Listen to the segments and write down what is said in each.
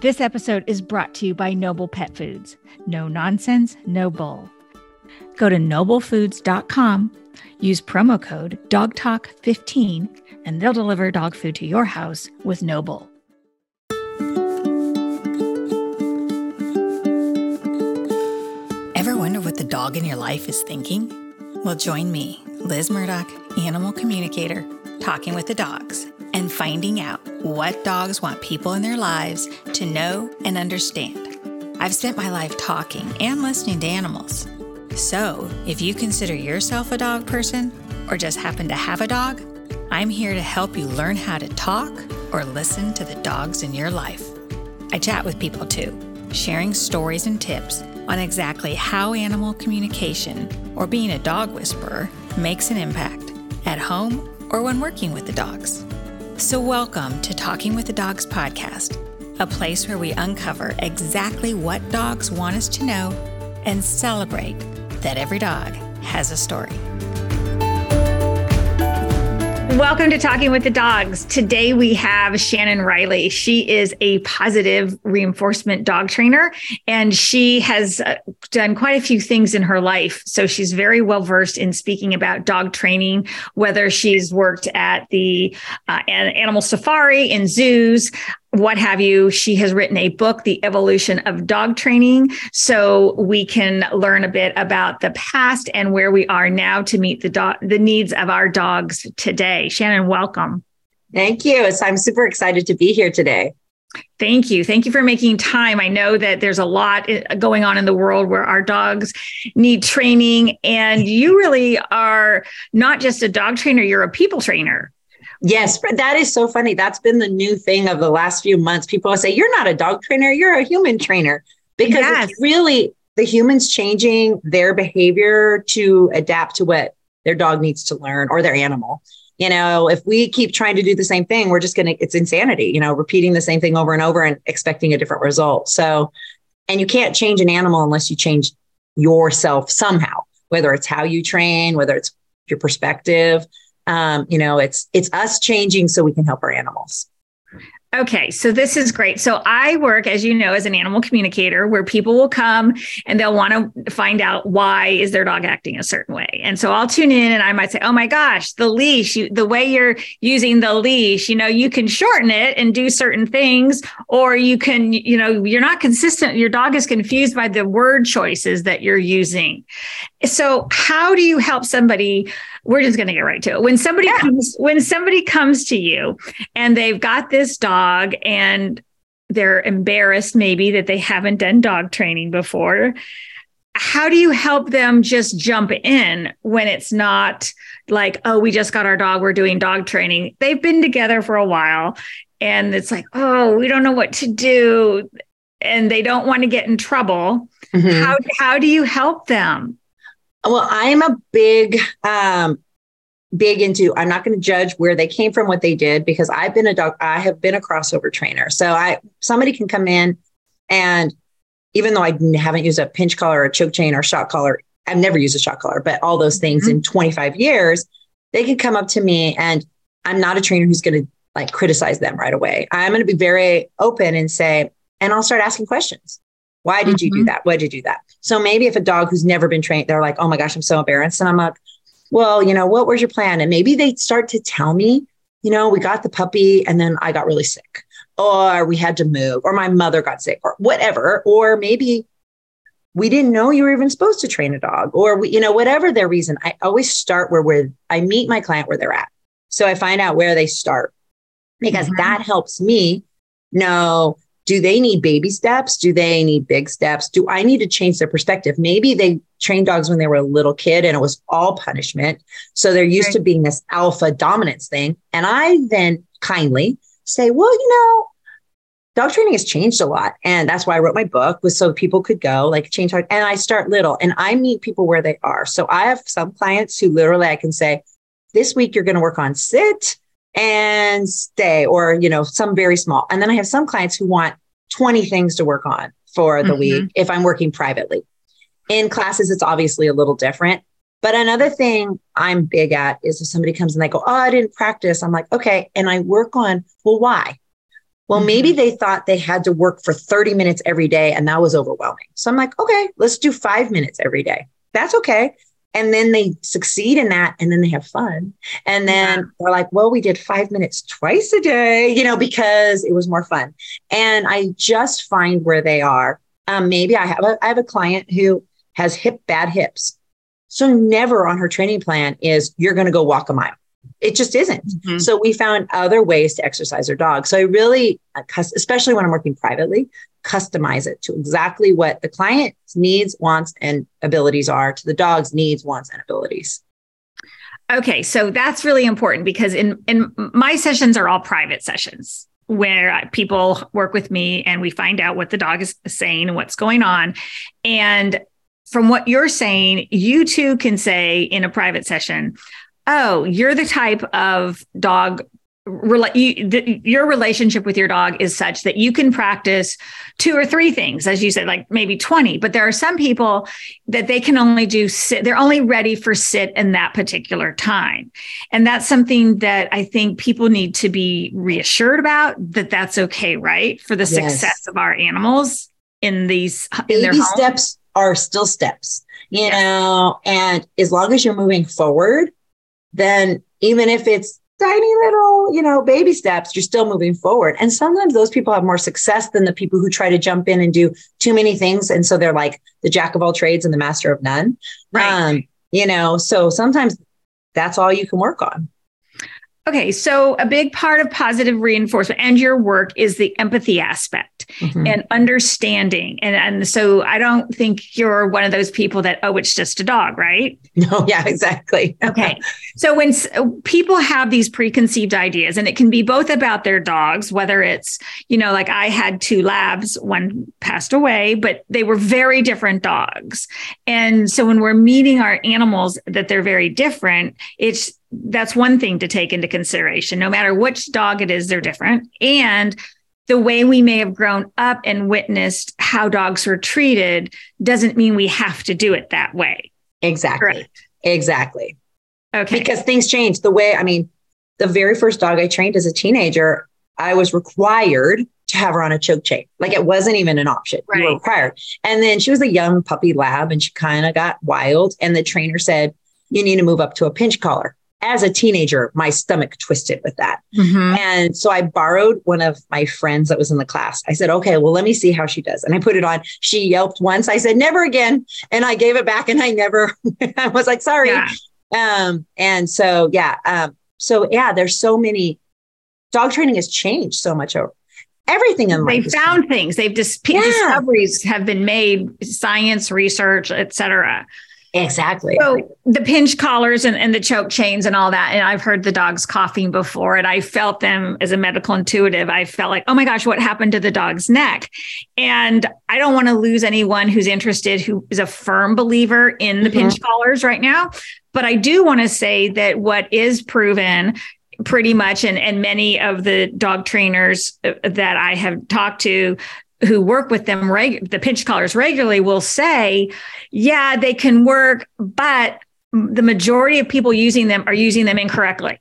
This episode is brought to you by Noble Pet Foods. No nonsense, no bull. Go to noblefoods.com, use promo code DOGTALK15, and they'll deliver dog food to your house with Noble. Ever wonder what the dog in your life is thinking? Well, join me, Liz Murdoch, animal communicator, talking with the dogs and finding out what dogs want people in their lives to know and understand. I've spent my life talking and listening to animals. So, if you consider yourself a dog person or just happen to have a dog, I'm here to help you learn how to talk or listen to the dogs in your life. I chat with people too, sharing stories and tips on exactly how animal communication or being a dog whisperer makes an impact at home or when working with the dogs. So, welcome to Talking with the Dogs podcast, a place where we uncover exactly what dogs want us to know and celebrate that every dog has a story. Welcome to Talking with the Dogs. Today we have Shannon Riley. She is a positive reinforcement dog trainer and she has uh, done quite a few things in her life. So she's very well versed in speaking about dog training, whether she's worked at the uh, animal safari in zoos, what have you. She has written a book, The Evolution of Dog Training, so we can learn a bit about the past and where we are now to meet the the needs of our dogs today. Shannon, welcome. Thank you. I'm super excited to be here today. Thank you. Thank you for making time. I know that there's a lot uh, going on in the world where our dogs need training, and you really are not just a dog trainer, you're a people trainer. Yes, that is so funny. That's been the new thing of the last few months. People say, You're not a dog trainer, you're a human trainer. Because yes. it's really the humans changing their behavior to adapt to what their dog needs to learn or their animal. You know, if we keep trying to do the same thing, we're just going to, it's insanity, you know, repeating the same thing over and over and expecting a different result. So, and you can't change an animal unless you change yourself somehow, whether it's how you train, whether it's your perspective um, you know, it's it's us changing so we can help our animals. Okay, so this is great. So I work, as you know, as an animal communicator where people will come and they'll want to find out why is their dog acting a certain way. And so I'll tune in and I might say, "Oh my gosh, the leash, you, the way you're using the leash, you know, you can shorten it and do certain things or you can, you know, you're not consistent. Your dog is confused by the word choices that you're using." So how do you help somebody we're just going to get right to it. When somebody yeah. comes, when somebody comes to you and they've got this dog and they're embarrassed maybe that they haven't done dog training before, how do you help them just jump in when it's not like, oh, we just got our dog, we're doing dog training. They've been together for a while and it's like, oh, we don't know what to do and they don't want to get in trouble. Mm-hmm. How how do you help them? Well, I'm a big, um, big into, I'm not going to judge where they came from, what they did, because I've been a dog, I have been a crossover trainer. So I, somebody can come in and even though I haven't used a pinch collar or a choke chain or shock collar, I've never used a shock collar, but all those things mm-hmm. in 25 years, they can come up to me and I'm not a trainer who's going to like criticize them right away. I'm going to be very open and say, and I'll start asking questions. Why did mm-hmm. you do mm-hmm. that? Why did you do that? So maybe if a dog who's never been trained, they're like, oh my gosh, I'm so embarrassed. And I'm like, well, you know, what was your plan? And maybe they start to tell me, you know, we got the puppy and then I got really sick, or we had to move, or my mother got sick, or whatever. Or maybe we didn't know you were even supposed to train a dog, or we, you know, whatever their reason. I always start where where I meet my client where they're at. So I find out where they start because mm-hmm. that helps me know do they need baby steps? Do they need big steps? Do I need to change their perspective? Maybe they trained dogs when they were a little kid and it was all punishment. So they're used right. to being this alpha dominance thing. And I then kindly say, well, you know, dog training has changed a lot. And that's why I wrote my book was so people could go like change. And I start little and I meet people where they are. So I have some clients who literally I can say, this week you're going to work on sit and stay or you know some very small and then i have some clients who want 20 things to work on for the mm-hmm. week if i'm working privately in classes it's obviously a little different but another thing i'm big at is if somebody comes and they go oh i didn't practice i'm like okay and i work on well why Well, mm-hmm. maybe they thought they had to work for 30 minutes every day and that was overwhelming. So I'm like, okay, let's do five minutes every day. That's okay. And then they succeed in that and then they have fun. And then yeah. they're like, well, we did five minutes twice a day, you know, because it was more fun. And I just find where they are. Um, maybe I have a, I have a client who has hip bad hips. So never on her training plan is you're going to go walk a mile. It just isn't. Mm-hmm. So we found other ways to exercise our dog. So I really, uh, especially when I'm working privately, customize it to exactly what the client's needs, wants, and abilities are to the dog's needs, wants, and abilities. Okay, so that's really important because in in my sessions are all private sessions where people work with me and we find out what the dog is saying and what's going on. And from what you're saying, you too can say in a private session, oh, you're the type of dog your relationship with your dog is such that you can practice two or three things as you said like maybe 20 but there are some people that they can only do sit they're only ready for sit in that particular time and that's something that i think people need to be reassured about that that's okay right for the yes. success of our animals in these baby in steps are still steps you yes. know and as long as you're moving forward then even if it's tiny little, you know, baby steps, you're still moving forward. And sometimes those people have more success than the people who try to jump in and do too many things. And so they're like the jack of all trades and the master of none. Right. Um, you know, so sometimes that's all you can work on. Okay, so a big part of positive reinforcement and your work is the empathy aspect mm-hmm. and understanding. And, and so I don't think you're one of those people that, oh, it's just a dog, right? No, yeah, exactly. okay. So when people have these preconceived ideas, and it can be both about their dogs, whether it's, you know, like I had two labs, one passed away, but they were very different dogs. And so when we're meeting our animals that they're very different, it's that's one thing to take into consideration. No matter which dog it is, they're different. And the way we may have grown up and witnessed how dogs were treated doesn't mean we have to do it that way. Exactly. Correct. Exactly. Okay. Because things change. The way, I mean, the very first dog I trained as a teenager, I was required to have her on a choke chain. Like it wasn't even an option. Right. You were required. And then she was a young puppy lab and she kind of got wild. And the trainer said, you need to move up to a pinch collar as a teenager, my stomach twisted with that. Mm-hmm. And so I borrowed one of my friends that was in the class. I said, okay, well, let me see how she does. And I put it on. She yelped once. I said, never again. And I gave it back and I never, I was like, sorry. Yeah. Um, and so, yeah. Um, so yeah, there's so many dog training has changed so much over everything in life. They found changed. things. They've just yeah. discoveries have been made, science, research, et cetera. Exactly. So the pinch collars and, and the choke chains and all that. And I've heard the dogs coughing before, and I felt them as a medical intuitive. I felt like, oh my gosh, what happened to the dog's neck? And I don't want to lose anyone who's interested who is a firm believer in the mm-hmm. pinch collars right now. But I do want to say that what is proven pretty much and, and many of the dog trainers uh, that I have talked to who work with them, reg- the pinch collars regularly, will say, yeah, they can work, but the majority of people using them are using them incorrectly.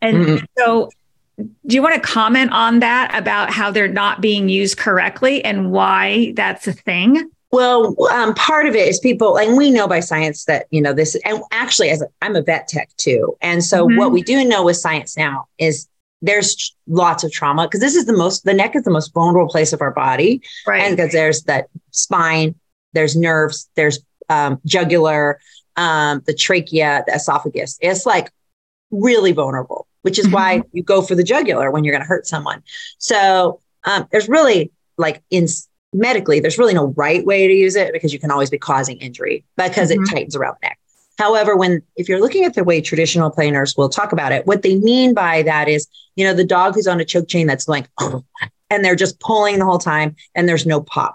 And mm-hmm. so, do you want to comment on that about how they're not being used correctly and why that's a thing? Well, um, part of it is people, and we know by science that you know this. And actually, as i am a vet tech too, and so mm-hmm. what we do know with science now is there's lots of trauma because this is the most the neck is the most vulnerable place of our body. Right. And because there's that spine there's nerves there's um, jugular um, the trachea the esophagus. It's like really vulnerable which is mm-hmm. why you go for the jugular when you're going to hurt someone. So um, there's really like in medically there's really no right way to use it because you can always be causing injury because mm-hmm. it tightens around the neck However, when if you're looking at the way traditional trainers will talk about it, what they mean by that is, you know, the dog who's on a choke chain that's going, oh, and they're just pulling the whole time and there's no pop.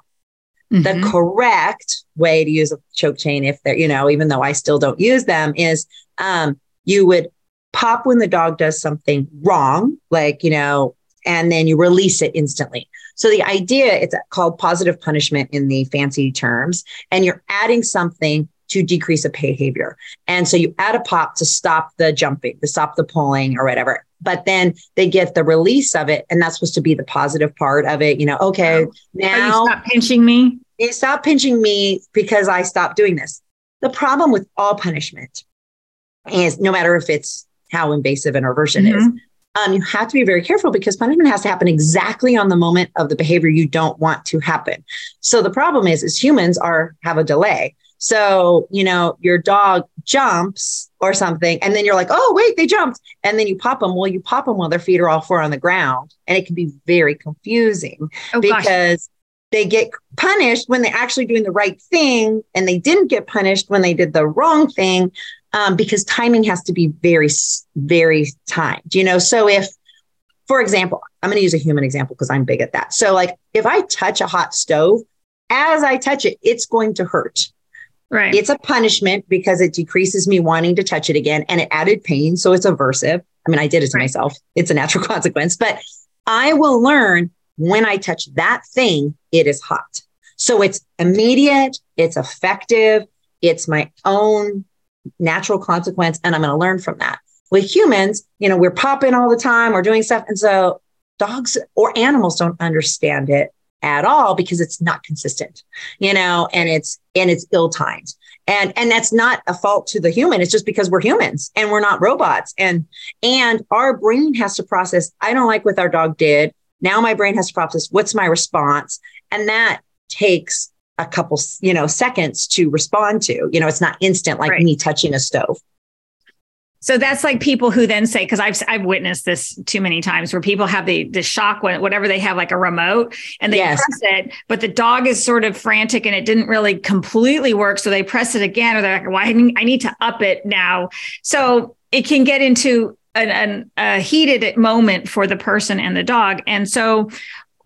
Mm-hmm. The correct way to use a choke chain, if they're, you know, even though I still don't use them, is um, you would pop when the dog does something wrong, like, you know, and then you release it instantly. So the idea, it's called positive punishment in the fancy terms, and you're adding something to decrease a behavior. And so you add a pop to stop the jumping, to stop the pulling or whatever. But then they get the release of it. And that's supposed to be the positive part of it. You know, okay, Oh, now you stop pinching me. you stop pinching me because I stopped doing this. The problem with all punishment is no matter if it's how invasive an aversion is, Mhm. um, you have to be very careful because punishment has to happen exactly on the moment of the behavior you don't want to happen. So the problem is, is humans are have a delay. So you know your dog jumps or something, and then you're like, oh wait, they jumped, and then you pop them. Well, you pop them while their feet are all four on the ground, and it can be very confusing Oh gosh. because they get punished when they're actually doing the right thing, and they didn't get punished when they did the wrong thing um, because timing has to be very, very timed. You know, so if, for example, I'm going to use a human example because I'm big at that. So, like, if I touch a hot stove, as I touch it, it's going to hurt. Right. It's a punishment because it decreases me wanting to touch it again, and it added pain, so it's aversive. I mean, I did it to Right. myself. It's a natural consequence, but I will learn when I touch that thing, it is hot. So it's immediate, it's effective, it's my own natural consequence, and I'm going to learn from that. With humans, you know, we're popping all the time, we're doing stuff. And so dogs or animals don't understand it at all because it's not consistent, you know, and it's and it's ill-timed. And and that's not a fault to the human. It's just because we're humans and we're not robots. And and our brain has to process, I don't like what our dog did. Now my brain has to process what's my response. And that takes a couple, you know, seconds to respond to. You know, it's not instant like Right. me touching a stove. So that's like people who then say, because I've I've witnessed this too many times, where people have the the shock when whatever they have like a remote and they Yes. press it, but the dog is sort of frantic and it didn't really completely work, so they press it again, or they're like, "Why I need, I need to up it now?" So it can get into an, an, a heated moment for the person and the dog, and so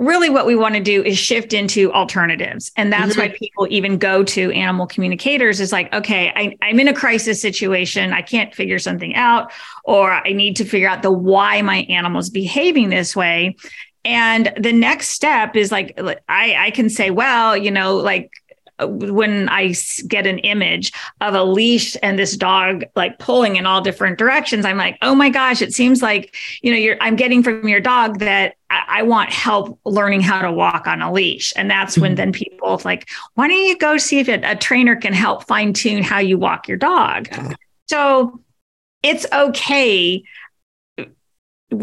really what we want to do is shift into alternatives. And that's why mm-hmm. people even go to animal communicators. Is like okay I, i'm in a crisis situation. I can't figure something out or i need to figure out the why my animal's behaving this way. And the next step is like i i can say well you know like when I get an image of a leash and this dog like pulling in all different directions, I'm like, oh my gosh, it seems like, you know, you're, I'm getting from your dog that I, want help learning how to walk on a leash. And that's when Mhm. then people like, why don't you go see if a, a trainer can help fine tune how you walk your dog? So it's okay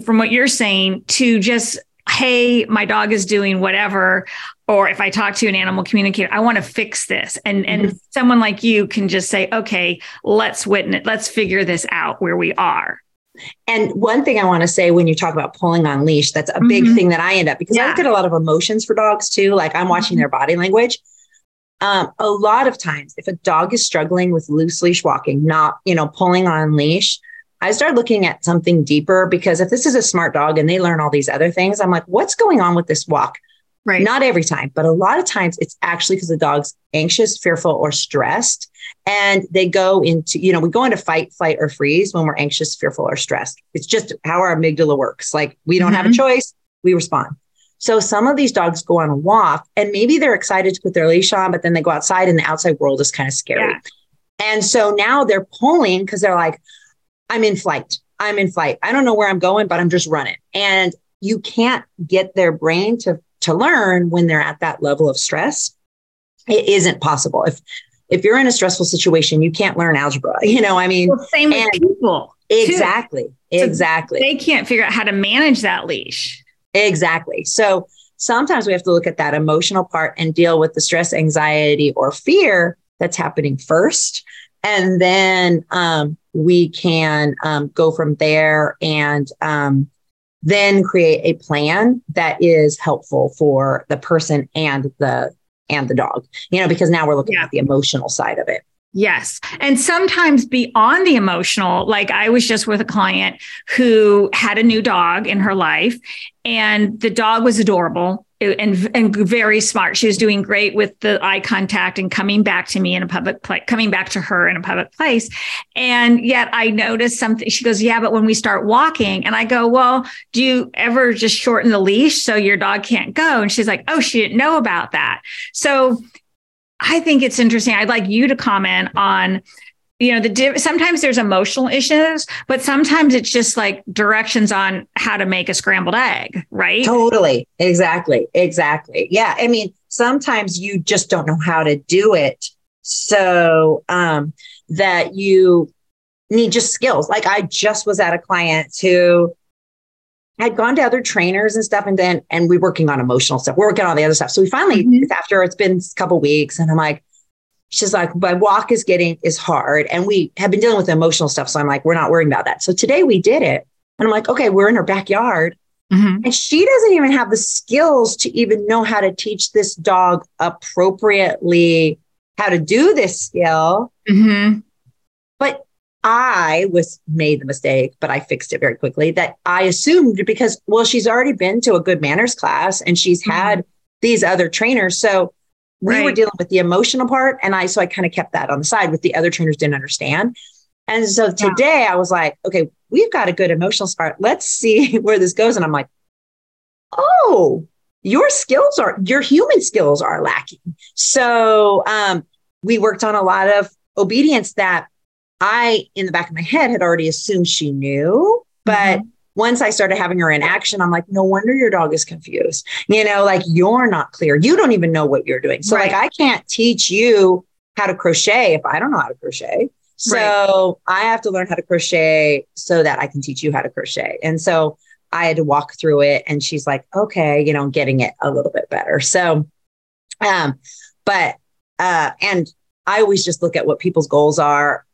from what you're saying to just, hey, my dog is doing whatever. Or if I talk to an animal communicator, I want to fix this. And and someone like you can just say, okay, let's witness, let's figure this out where we are. And one thing I want to say when you talk about pulling on leash, that's a big Mhm. thing that I end up because I Yeah. look at a lot of emotions for dogs too. Like I'm watching Mhm. their body language. Um, a lot of times, if a dog is struggling with loose leash walking, not you know pulling on leash, I start looking at something deeper because if this is a smart dog and they learn all these other things, I'm like, what's going on with this walk? Right. Not every time, but a lot of times it's actually because the dog's anxious, fearful, or stressed. And they go into, you know, we go into fight, flight, or freeze when we're anxious, fearful, or stressed. It's just how our amygdala works. Like we don't have a Mhm. choice, we respond. So some of these dogs go on a walk and maybe they're excited to put their leash on, but then they go outside and the outside world is kind of scary. Yeah. And so now they're pulling because they're like, I'm in flight. I'm in flight. I don't know where I'm going, but I'm just running. And you can't get their brain to to learn when they're at that level of stress. It isn't possible. If if you're in a stressful situation, you can't learn algebra. You know, I mean, Well, same with people. exactly, So exactly. They can't figure out how to manage that leash. Exactly. So sometimes we have to look at that emotional part and deal with the stress, anxiety, or fear that's happening first. And then um, we can um, go from there and um, then create a plan that is helpful for the person and the and the dog. You know, because now we're looking Yeah. at the emotional side of it. Yes. And sometimes beyond the emotional, like I was just with a client who had a new dog in her life, and the dog was adorable and, and very smart. She was doing great with the eye contact and coming back to me in a public place, coming back to her in a public place. And yet I noticed something. She goes, Yeah, but when we start walking, and I go, Well, do you ever just shorten the leash so your dog can't go? And she's like, Oh, she didn't know about that. So I think it's interesting. I'd like you to comment on you know the div- sometimes there's emotional issues but sometimes it's just like directions on how to make a scrambled egg right? Totally. Exactly. Exactly. Yeah. I mean sometimes you just don't know how to do it. So um that you need just skills. Like i just was at a client who had gone to other trainers and stuff and then and we're working on emotional stuff. We're working on the other stuff. So we finally mm-hmm. after it's been a couple weeks and i'm like she's like, my walk is getting is hard. And we have been dealing with emotional stuff. So I'm like, we're not worrying about that. So today we did it. And I'm like, okay, we're in her backyard. Mm-hmm. And she doesn't even have the skills to even know how to teach this dog appropriately how to do this skill. Mm-hmm. But I was made the mistake, but I fixed it very quickly that I assumed because, well, she's already been to a good manners class and she's mm-hmm. had these other trainers. So we right. were dealing with the emotional part and i so i kind of kept that on the side with the other trainers didn't understand. And so today yeah. i was like okay we've got a good emotional part let's see where this goes. And i'm like oh your skills are your human skills are lacking. So um, we worked on a lot of obedience that i in the back of my head had already assumed she knew but mm-hmm once I started having her in action, I'm like, no wonder your dog is confused. You know, like you're not clear. You don't even know what you're doing. So, right. like, I can't teach you how to crochet if I don't know how to crochet. So, right. I have to learn how to crochet so that I can teach you how to crochet. And so, I had to walk through it. And she's like, okay, you know, getting it a little bit better. So, um, but, uh, and I always just look at what people's goals are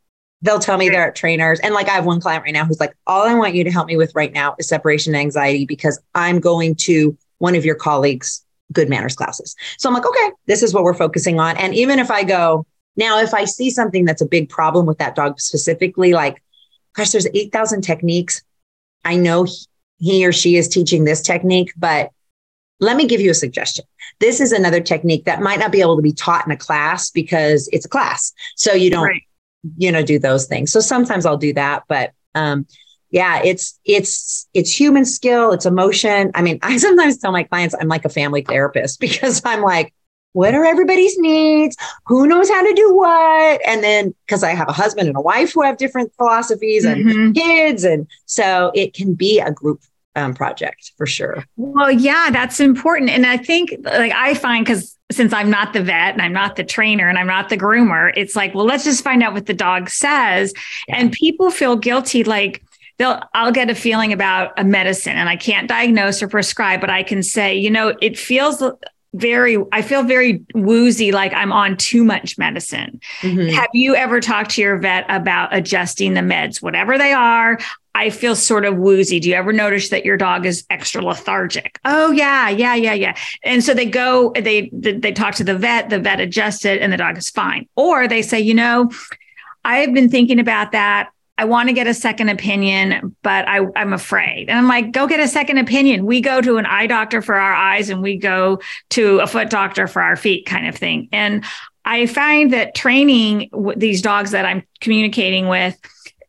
they'll tell me they're at trainers. And like I have one client right now who's like, all I want you to help me with right now is separation anxiety because I'm going to one of your colleagues' good manners classes. So I'm like, okay, this is what we're focusing on. And even if I go, now if I see something that's a big problem with that dog specifically, like, gosh, there's 8,000 techniques. I know he or she is teaching this technique, but let me give you a suggestion. This is another technique that might not be able to be taught in a class because it's a class. So you don't right you know, do those things. So sometimes I'll do that, but um, yeah, it's it's it's human skill, it's emotion. I mean, I sometimes tell my clients I'm like a family therapist because I'm like, what are everybody's needs? Who knows how to do what? And then because I have a husband and a wife who have different philosophies and mm-hmm. kids, and so it can be a group um, project for sure. Well, yeah, that's important. And I think, like, I find because since I'm not the vet and I'm not the trainer and I'm not the groomer, it's like, well, let's just find out what the dog says. Yeah. And people feel guilty, like, they'll I'll get a feeling about a medicine and I can't diagnose or prescribe, but I can say, you know, it feels very i feel very woozy like i'm on too much medicine. Mm-hmm. have you ever talked to your vet about adjusting the meds whatever they are? I feel sort of woozy. Do you ever notice that your dog is extra lethargic? Oh yeah yeah yeah yeah. And so they go they they talk to the vet the vet adjusts it and the dog is fine. Or they say you know I've been thinking about that. I want to get a second opinion, but I, am afraid. And I'm like, go get a second opinion. We go to an eye doctor for our eyes and we go to a foot doctor for our feet, kind of thing. And I find that training these dogs that I'm communicating with,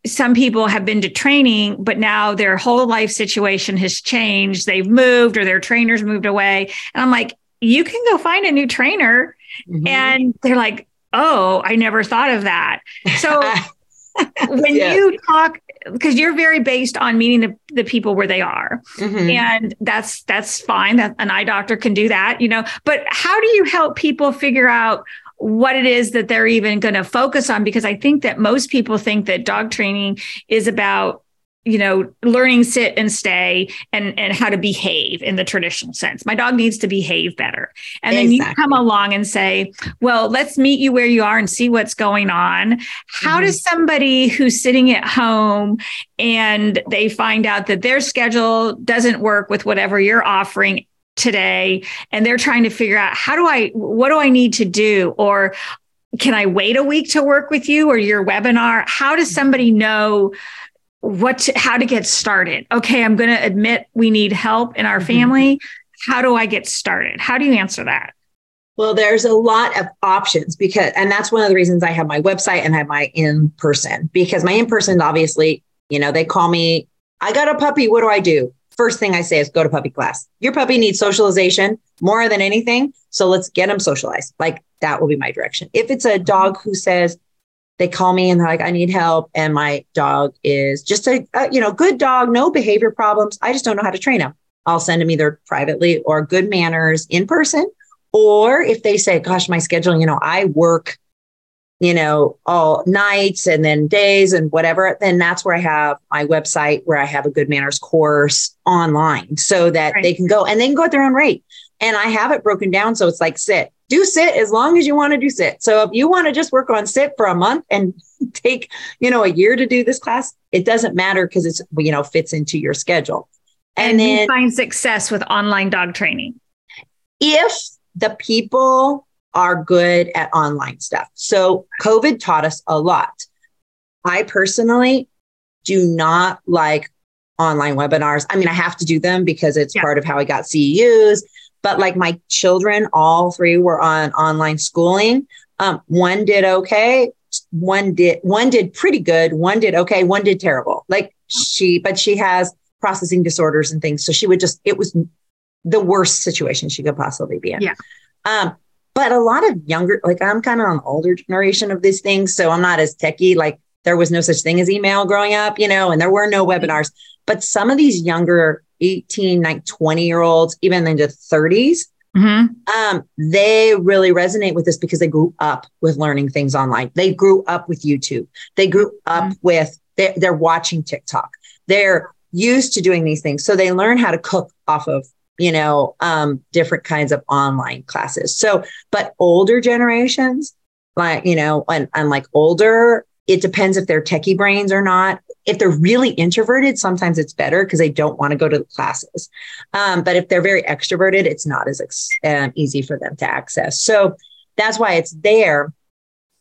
some people have been to training, but now their whole life situation has changed. They've moved or their trainers moved away. And I'm like, you can go find a new trainer. Mm-hmm. And they're like, oh, I never thought of that. So when yeah. you talk because you're very based on meeting the, the people where they are mm-hmm. and that's that's fine that an eye doctor can do that you know but how do you help people figure out what it is that they're even going to focus on because i think that most people think that dog training is about you know learning sit and stay and and how to behave in the traditional sense. My dog needs to behave better. And exactly. then you come along and say well let's meet you where you are and see what's going on. How mm-hmm. does somebody who's sitting at home and they find out that their schedule doesn't work with whatever you're offering today and they're trying to figure out how do i what do i need to do? Or can i wait a week to work with you or your webinar? How does somebody know what to, how to get started okay i'm going to admit we need help in our mm-hmm. family how do i get started how do you answer that well there's a lot of options because and that's one of the reasons i have my website and I have my in person because my in person obviously you know they call me i got a puppy what do i do first thing I say is go to puppy class. Your puppy needs socialization more than anything. So let's get them socialized. Like that will be my direction. If it's a dog who says, they call me and they're like, I need help. And my dog is just a, a, you know, good dog, no behavior problems. I just don't know how to train him. I'll send him either privately or good manners in person. Or if they say, gosh, my schedule, you know, I work, you know, all nights and then days and whatever, then that's where I have my website where I have a good manners course online so that right. they can go and they can go at their own rate. And I have it broken down. So it's like sit, do sit as long as you want to do sit. So if you want to just work on sit for a month and take, you know, a year to do this class, it doesn't matter because it's, you know, fits into your schedule. And, and then find success with online dog training. If the people are good at online stuff. So COVID taught us a lot. I personally do not like online webinars. I mean, I have to do them because it's yeah. part of how I got CEUs. But like my children, all three were on online schooling. Um, one did okay. One did one did pretty good. One did okay. One did terrible. Like she, but she has processing disorders and things. So she would just, it was the worst situation she could possibly be in. Yeah. Um, but a lot of younger, like I'm kind of the older generation of these things. So I'm not as techie. Like there was no such thing as email growing up, you know, and there were no webinars. But some of these younger 18, 19, 20 year olds, even into 30s, mm-hmm. um, they really resonate with this because they grew up with learning things online. They grew up with YouTube. They grew up mm-hmm. with, they're, they're watching TikTok. They're used to doing these things. So they learn how to cook off of you know, um, different kinds of online classes. So, but older generations, like, you know, and, and like older, it depends if they're techie brains or not. If they're really introverted, sometimes it's better because they don't want to go to the classes. Um, but if they're very extroverted, it's not as ex- um, easy for them to access. So that's why it's there.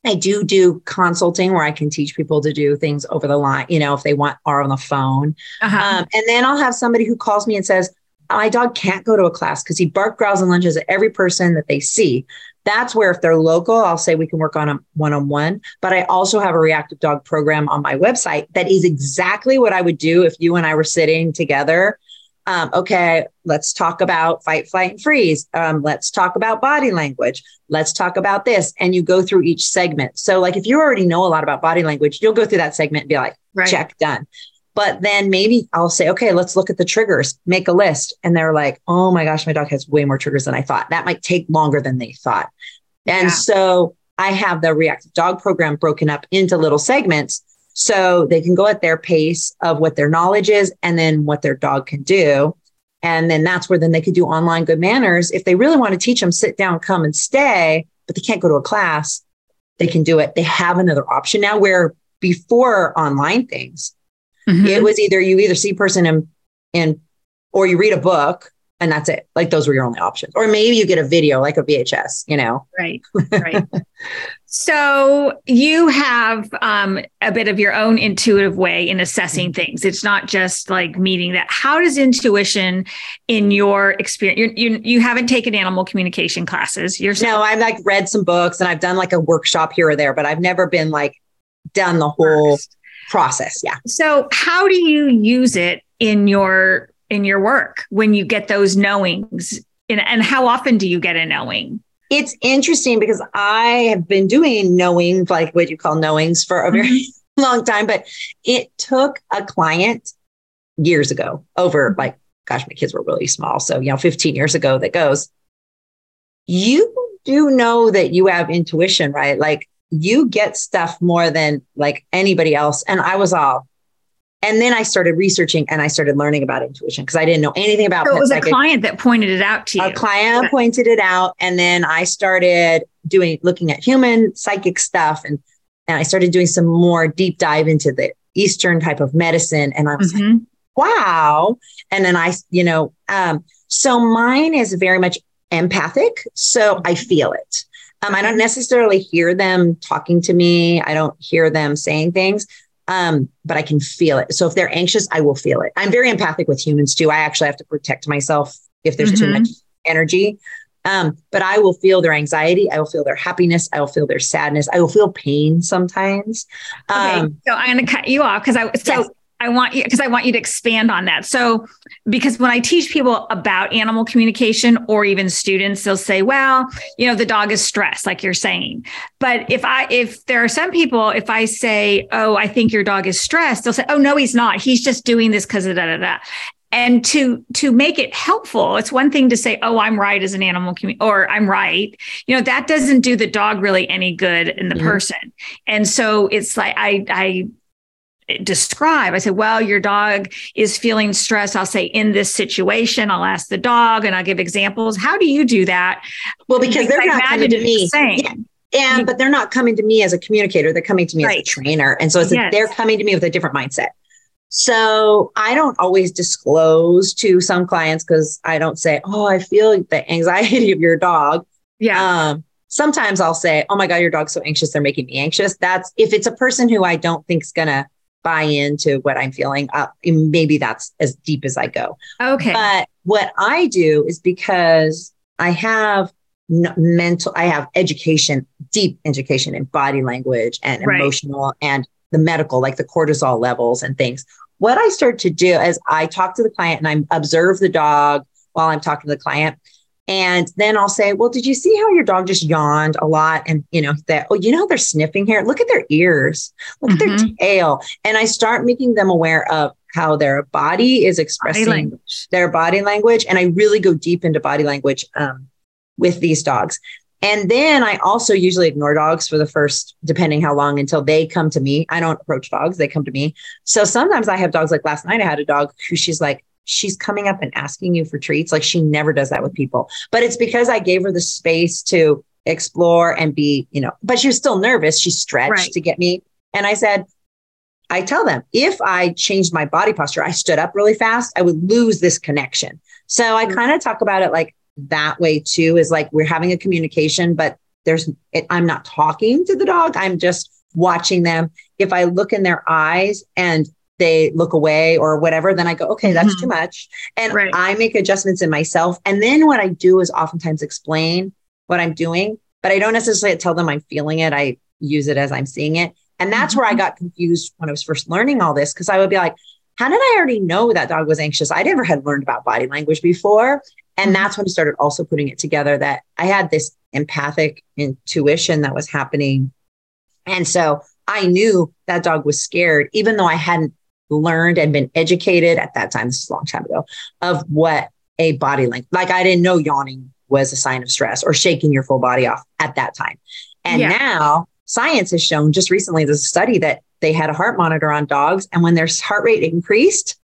I do do consulting where I can teach people to do things over the line, you know, if they want are on the phone. Uh-huh. Um, and then I'll have somebody who calls me and says, my dog can't go to a class because he bark, growls, and lunges at every person that they see. That's where, if they're local, I'll say we can work on a one on one. But I also have a reactive dog program on my website that is exactly what I would do if you and I were sitting together. Um, okay, let's talk about fight, flight, and freeze. Um, let's talk about body language. Let's talk about this. And you go through each segment. So, like, if you already know a lot about body language, you'll go through that segment and be like, right. check, done. But then maybe I'll say, okay, let's look at the triggers, make a list. And they're like, oh my gosh, my dog has way more triggers than I thought. That might take longer than they thought. And yeah. so I have the reactive dog program broken up into little segments so they can go at their pace of what their knowledge is and then what their dog can do. And then that's where then they could do online good manners. If they really want to teach them sit down, come and stay, but they can't go to a class, they can do it. They have another option now where before online things, Mm-hmm. It was either you either see person and and or you read a book and that's it. Like those were your only options. Or maybe you get a video like a VHS, you know. Right. Right. so you have um, a bit of your own intuitive way in assessing mm-hmm. things. It's not just like meeting that. How does intuition in your experience you you, you haven't taken animal communication classes You're No, I've like read some books and I've done like a workshop here or there, but I've never been like done the whole First process. Yeah. So how do you use it in your in your work when you get those knowings? And, and how often do you get a knowing? It's interesting because I have been doing knowing, like what you call knowings, for a very mm-hmm. long time, but it took a client years ago over mm-hmm. like, gosh, my kids were really small. So, you know, 15 years ago that goes, you do know that you have intuition, right? Like you get stuff more than like anybody else. And I was all, and then I started researching and I started learning about intuition because I didn't know anything about so it. was a client that pointed it out to you. A client pointed it out. And then I started doing, looking at human psychic stuff. And, and I started doing some more deep dive into the Eastern type of medicine. And I was mm-hmm. like, wow. And then I, you know, um, so mine is very much empathic. So I feel it. Um, I don't necessarily hear them talking to me. I don't hear them saying things, um, but I can feel it. So if they're anxious, I will feel it. I'm very empathic with humans too. I actually have to protect myself if there's mm-hmm. too much energy. Um, but I will feel their anxiety. I will feel their happiness. I will feel their sadness. I will feel pain sometimes. Okay, um, so I'm going to cut you off because I so. Yes I want you because I want you to expand on that. So, because when I teach people about animal communication or even students, they'll say, well, you know, the dog is stressed, like you're saying. But if I, if there are some people, if I say, oh, I think your dog is stressed, they'll say, oh, no, he's not. He's just doing this because of da da da and to to make it helpful it's one thing to say oh i'm right as an animal community or i'm right you know that doesn't do the dog really any good in the mm-hmm. person and so it's like i i describe i say well your dog is feeling stress i'll say in this situation i'll ask the dog and i'll give examples how do you do that well because, because they're I not coming to me yeah. and but they're not coming to me as a communicator they're coming to me right. as a trainer and so it's yes. a, they're coming to me with a different mindset so I don't always disclose to some clients because I don't say, Oh, I feel the anxiety of your dog. Yeah. Um, sometimes I'll say, Oh my God, your dog's so anxious. They're making me anxious. That's if it's a person who I don't think is going to buy into what I'm feeling, uh, maybe that's as deep as I go. Okay. But what I do is because I have mental, I have education, deep education in body language and right. emotional and the medical, like the cortisol levels and things what I start to do is I talk to the client and I observe the dog while I'm talking to the client. And then I'll say, well, did you see how your dog just yawned a lot? And, you know, that, oh, you know, they're sniffing here. Look at their ears, look mm-hmm. at their mm-hmm. tail. And I start making them aware of how their body is expressing body their body language. And I really go deep into body language um, with these dogs. And then I also usually ignore dogs for the first, depending how long until they come to me. I don't approach dogs, they come to me. So sometimes I have dogs like last night, I had a dog who she's like, she's coming up and asking you for treats. Like she never does that with people. But it's because I gave her the space to explore and be, you know, but she was still nervous. She stretched right. to get me. And I said, I tell them if I changed my body posture, I stood up really fast, I would lose this connection. So I mm. kind of talk about it like that way too is like we're having a communication, but there's, it, I'm not talking to the dog. I'm just watching them. If I look in their eyes and they look away or whatever, then I go, okay, that's mm-hmm. too much. And right. I make adjustments in myself. And then what I do is oftentimes explain what I'm doing, but I don't necessarily tell them I'm feeling it. I use it as I'm seeing it. And that's mm-hmm. where I mm-hmm. got confused when I was first learning all this because I would be like, how did I already know that dog was anxious? I never had learned about body language before. And mm-hmm. that's when I started also putting it together that I had this empathic intuition that was happening. And so I knew that dog was scared, even though I hadn't learned and been educated at that time, this is a long time ago, of what a body language, like I didn't know yawning was a sign of stress or shaking your full body off at that time. And yeah. now science has shown just recently, there's a study that they had a heart monitor on dogs. And when their heart rate increased,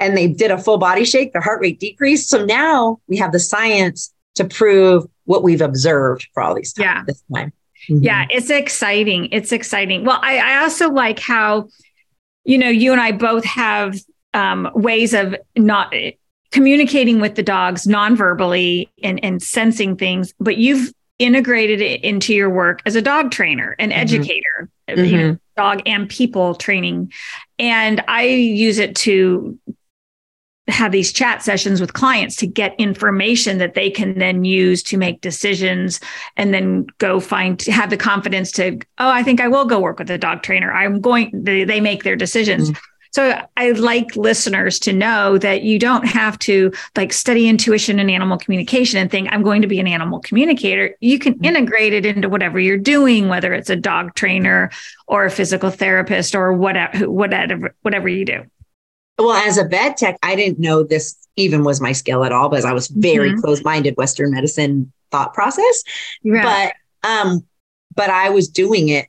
and they did a full body shake, their heart rate decreased. So now we have the science to prove what we've observed for all these time, yeah. this time. Mm-hmm. Yeah, it's exciting. It's exciting. Well, I, I, also like how, you know, you and I both have um, ways of not communicating with the dogs non-verbally and, and sensing things, but you've integrated it into your work as a dog trainer, an mm-hmm. educator, mm-hmm. you know, dog and people training. And I use it to have these chat sessions with clients to get information that they can then use to make decisions and then go find have the confidence to oh i think i will go work with a dog trainer i'm going they, they make their decisions mm-hmm. so i like listeners to know that you don't have to like study intuition and animal communication and think i'm going to be an animal communicator you can mm-hmm. integrate it into whatever you're doing whether it's a dog trainer or a physical therapist or whatever whatever whatever you do well, as a vet tech, I didn't know this even was my skill at all because I was very mm-hmm. closed-minded Western medicine thought process. But um, but I was doing it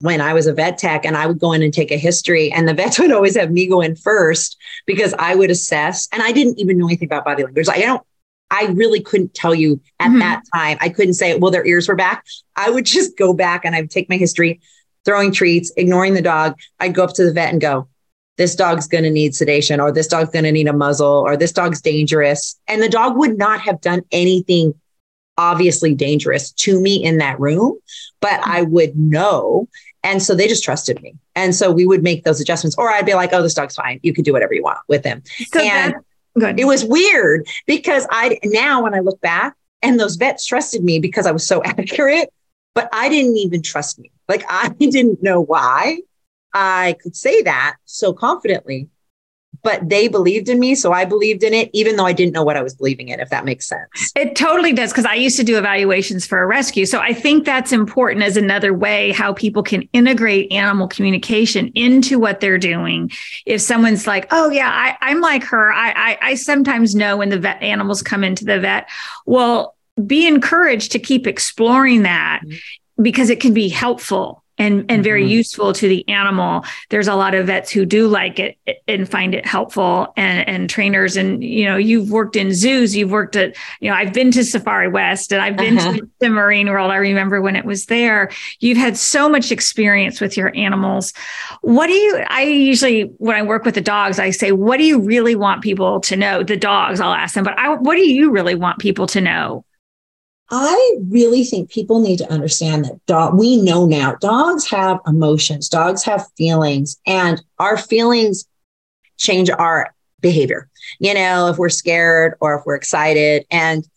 when I was a vet tech and I would go in and take a history and the vets would always have me go in first because I would assess and I didn't even know anything about body language. I don't I really couldn't tell you at mm-hmm. that time. I couldn't say, well, their ears were back. I would just go back and I'd take my history, throwing treats, ignoring the dog. I'd go up to the vet and go, this dog's going to need sedation or this dog's going to need a muzzle or this dog's dangerous. And the dog would not have done anything obviously dangerous to me in that room, but I would know. And so they just trusted me. And so we would make those adjustments, or I'd be like, oh, this dog's fine. You can do whatever you want with him. So and good. it was weird because I now when I look back and those vets trusted me because I was so accurate, but I didn't even trust me. Like I didn't know why. I could say that so confidently but they believed in me. So I believed in it, even though I didn't know what I was believing in, if that makes sense. It totally does. Cause I used to do evaluations for a rescue. So I think that's important as another way how people can integrate animal communication into what they're doing. If someone's like, oh, yeah, I, am like her, I, I, I sometimes know when the vet animals come into the vet. Well, be encouraged to keep exploring that mm-hmm. because it can be helpful and and very mm-hmm. useful to the animal. There's a lot of vets who do like it and find it helpful and and trainers. And you know you've worked in zoos you've worked at you know I've been to Safari West and I've been uh-huh. to the Marine World. I remember when it was there. You've had so much experience with your animals. What do you I usually when I work with the dogs I say what do you really want people to know? The dogs I'll ask them but I, what do you really want people to know I really think people need to understand that dog, we know now dogs have emotions, dogs have feelings, and our feelings change our behavior. You know, if we're scared or if we're excited. And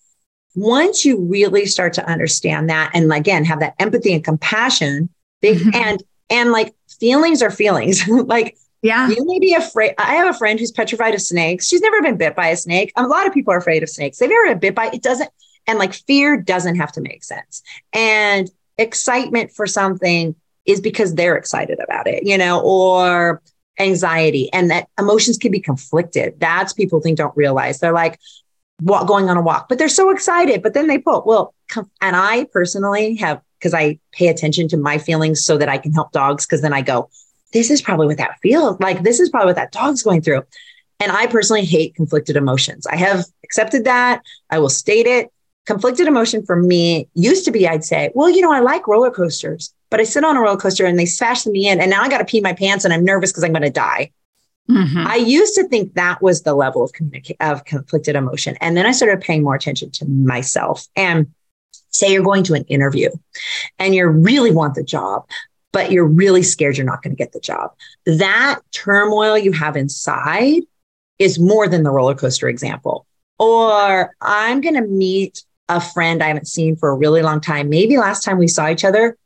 once you really start to understand that, and again, have that empathy and compassion, mm-hmm. and and like feelings are feelings. like yeah. You may be afraid. I have a friend who's petrified of snakes. She's never been bit by a snake. A lot of people are afraid of snakes. They've never been bit by it doesn't and like fear doesn't have to make sense. And excitement for something is because they're excited about it, you know, or anxiety and that emotions can be conflicted. That's people think don't realize. They're like, walk, going on a walk, but they're so excited. But then they pull. Well, and I personally have because I pay attention to my feelings so that I can help dogs. Because then I go, this is probably what that feels like. This is probably what that dog's going through. And I personally hate conflicted emotions. I have accepted that. I will state it conflicted emotion for me used to be I'd say, well, you know, I like roller coasters, but I sit on a roller coaster and they smash me in, and now I got to pee my pants and I'm nervous because I'm going to die. Mm-hmm. I used to think that was the level of communica- of conflicted emotion, and then I started paying more attention to myself. And say you're going to an interview, and you really want the job, but you're really scared you're not going to get the job. That turmoil you have inside is more than the roller coaster example. Or I'm going to meet a friend I haven't seen for a really long time. Maybe last time we saw each other,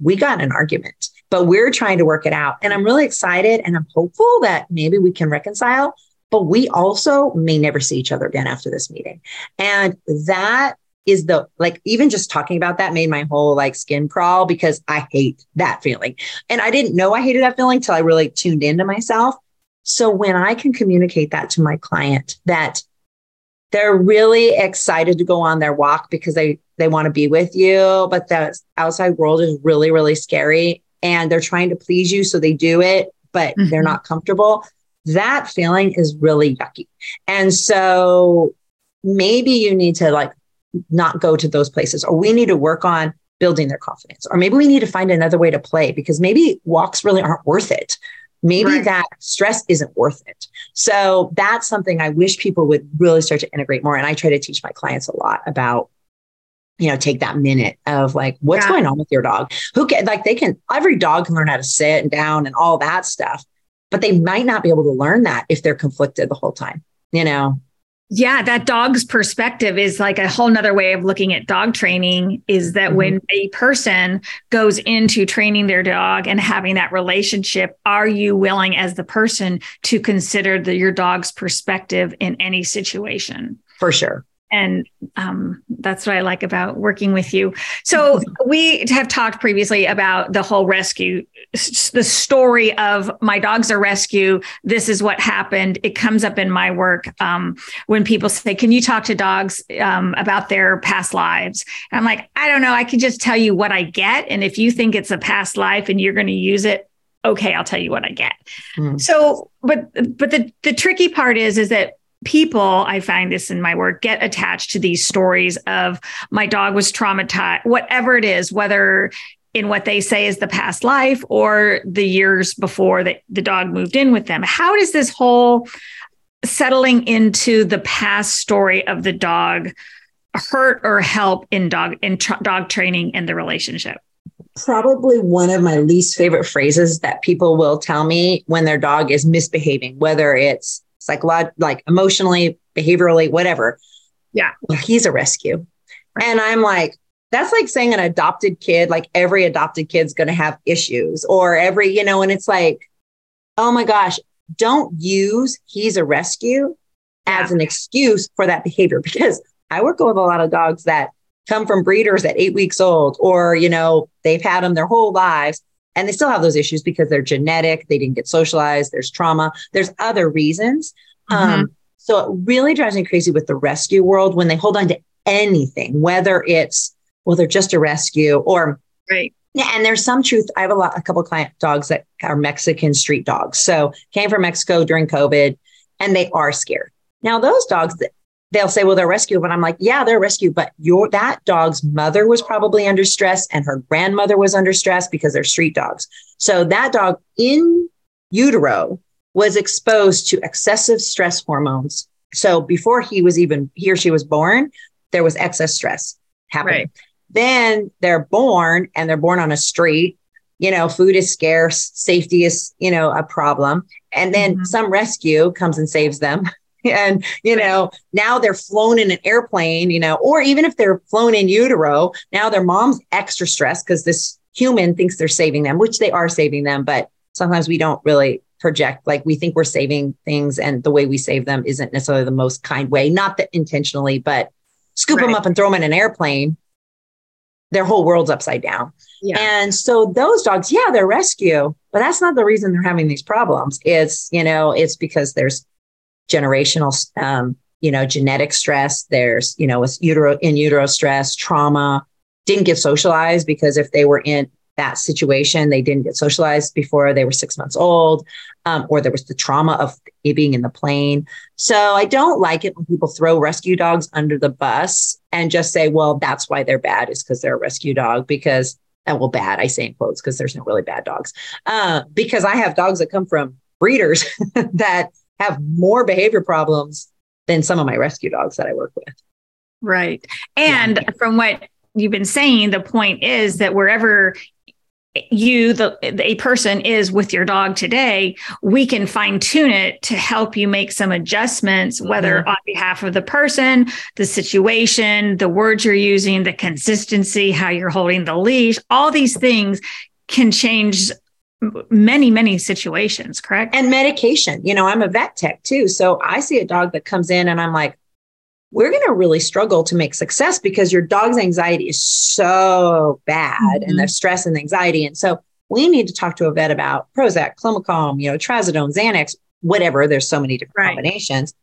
we got an argument, but we're trying to work it out. And I'm really excited and I'm hopeful that maybe we can reconcile. But we also may never see each other again after this meeting. And that is the like, even just talking about that made my whole like skin crawl because I hate that feeling. And I didn't know I hated that feeling till I really tuned into myself. So when I can communicate that to my client, that they're really excited to go on their walk because they they want to be with you but the outside world is really really scary and they're trying to please you so they do it but mm-hmm. they're not comfortable. That feeling is really yucky. And so maybe you need to like not go to those places or we need to work on building their confidence or maybe we need to find another way to play because maybe walks really aren't worth it maybe right. that stress isn't worth it. So that's something I wish people would really start to integrate more. And I try to teach my clients a lot about, you know, take that minute of like, what's yeah. going on with your dog? Who can, like, they can, every dog can learn how to sit and down and all that stuff, but they might not be able to learn that if they're conflicted the whole time, you know? Yeah, that dog's perspective is like a whole nother way of looking at dog training is that mm-hmm. when a person goes into training their dog and having that relationship, are you willing as the person to consider the, your dog's perspective in any situation? For sure and um, that's what I like about working with you. So we have talked previously about the whole rescue, the story of my dogs are rescue. This is what happened. It comes up in my work um, when people say, "Can you talk to dogs um, about their past lives?" And I'm like, I don't know. I can just tell you what I get, and if you think it's a past life and you're going to use it, okay, I'll tell you what I get. Mm. So, but but the the tricky part is is that people i find this in my work get attached to these stories of my dog was traumatized whatever it is whether in what they say is the past life or the years before that the dog moved in with them. How does this whole settling into the past story of the dog hurt or help in dog in dog training and the relationship? Probably one of my least favorite phrases that people will tell me when their dog is misbehaving whether it's psychologically, like emotionally, behaviorally, whatever. Yeah. Well, he's a rescue. Right. And I'm like, that's like saying an adopted kid, like every adopted kid's going to have issues or every, you know, and it's like, oh my gosh, don't use he's a rescue as an excuse for that behavior because I work with a lot of dogs that come from breeders at eight weeks old, or, you know, they've had them their whole lives and they still have those issues because they're genetic, they didn't get socialized, there's trauma, there's other reasons. Mm-hmm. Um, so it really drives me crazy with the rescue world when they hold on to anything, whether it's, well, they're just a rescue or, right. Yeah, and there's some truth. I have a lot, a couple client dogs that are Mexican street dogs. So came from Mexico during COVID, and they are scared. Now those dogs, they'll say, well, they're rescue. But I'm like, yeah, they're rescue. But your that dog's mother was probably under stress and her grandmother was under stress because they're street dogs. So that dog in utero was exposed to excessive stress hormones. So before he was even he or she was born, there was excess stress happening. Right. Then they're born and they're born on a street. You know, food is scarce, safety is, you know, a problem. And then mm-hmm. some rescue comes and saves them and you know now they're flown in an airplane you know or even if they're flown in utero now their mom's extra stressed because this human thinks they're saving them which they are saving them but sometimes we don't really project like we think we're saving things and the way we save them isn't necessarily the most kind way not that intentionally but scoop right. them up and throw them in an airplane their whole world's upside down yeah. and so those dogs yeah they're rescue but that's not the reason they're having these problems it's you know it's because there's generational, um, you know, genetic stress. There's, you know, with utero in utero stress, trauma, didn't get socialized because if they were in that situation, they didn't get socialized before they were six months old, um, or there was the trauma of being in the plane. So I don't like it when people throw rescue dogs under the bus and just say, well, that's why they're bad is because they're a rescue dog because, uh, well, bad, I say in quotes because there's no really bad dogs. Uh, because I have dogs that come from breeders that have more behavior problems than some of my rescue dogs that I work with. Right. And yeah. from what you've been saying, the point is that wherever you the a person is with your dog today we can fine tune it to help you make some adjustments whether mm-hmm. on behalf of the person the situation the words you're using the consistency how you're holding the leash all these things can change many many situations correct and medication you know i'm a vet tech too so i see a dog that comes in and i'm like we're going to really struggle to make success because your dog's anxiety is so bad mm-hmm. and the stress and anxiety and so we need to talk to a vet about prozac clomicalm you know trazodone xanax whatever there's so many different right. combinations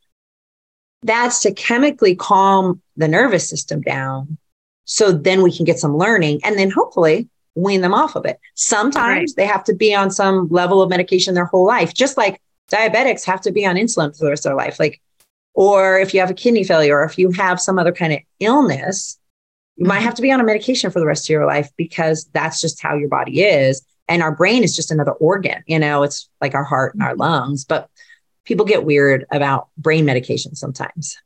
that's to chemically calm the nervous system down so then we can get some learning and then hopefully wean them off of it. Sometimes right. they have to be on some level of medication their whole life, just like diabetics have to be on insulin for the rest of their life. Like, or if you have a kidney failure, or if you have some other kind of illness, you might mm-hmm. have to be on a medication for the rest of your life because that's just how your body is. And our brain is just another organ, you know, it's like our heart and our mm-hmm. lungs. But people get weird about brain medication sometimes.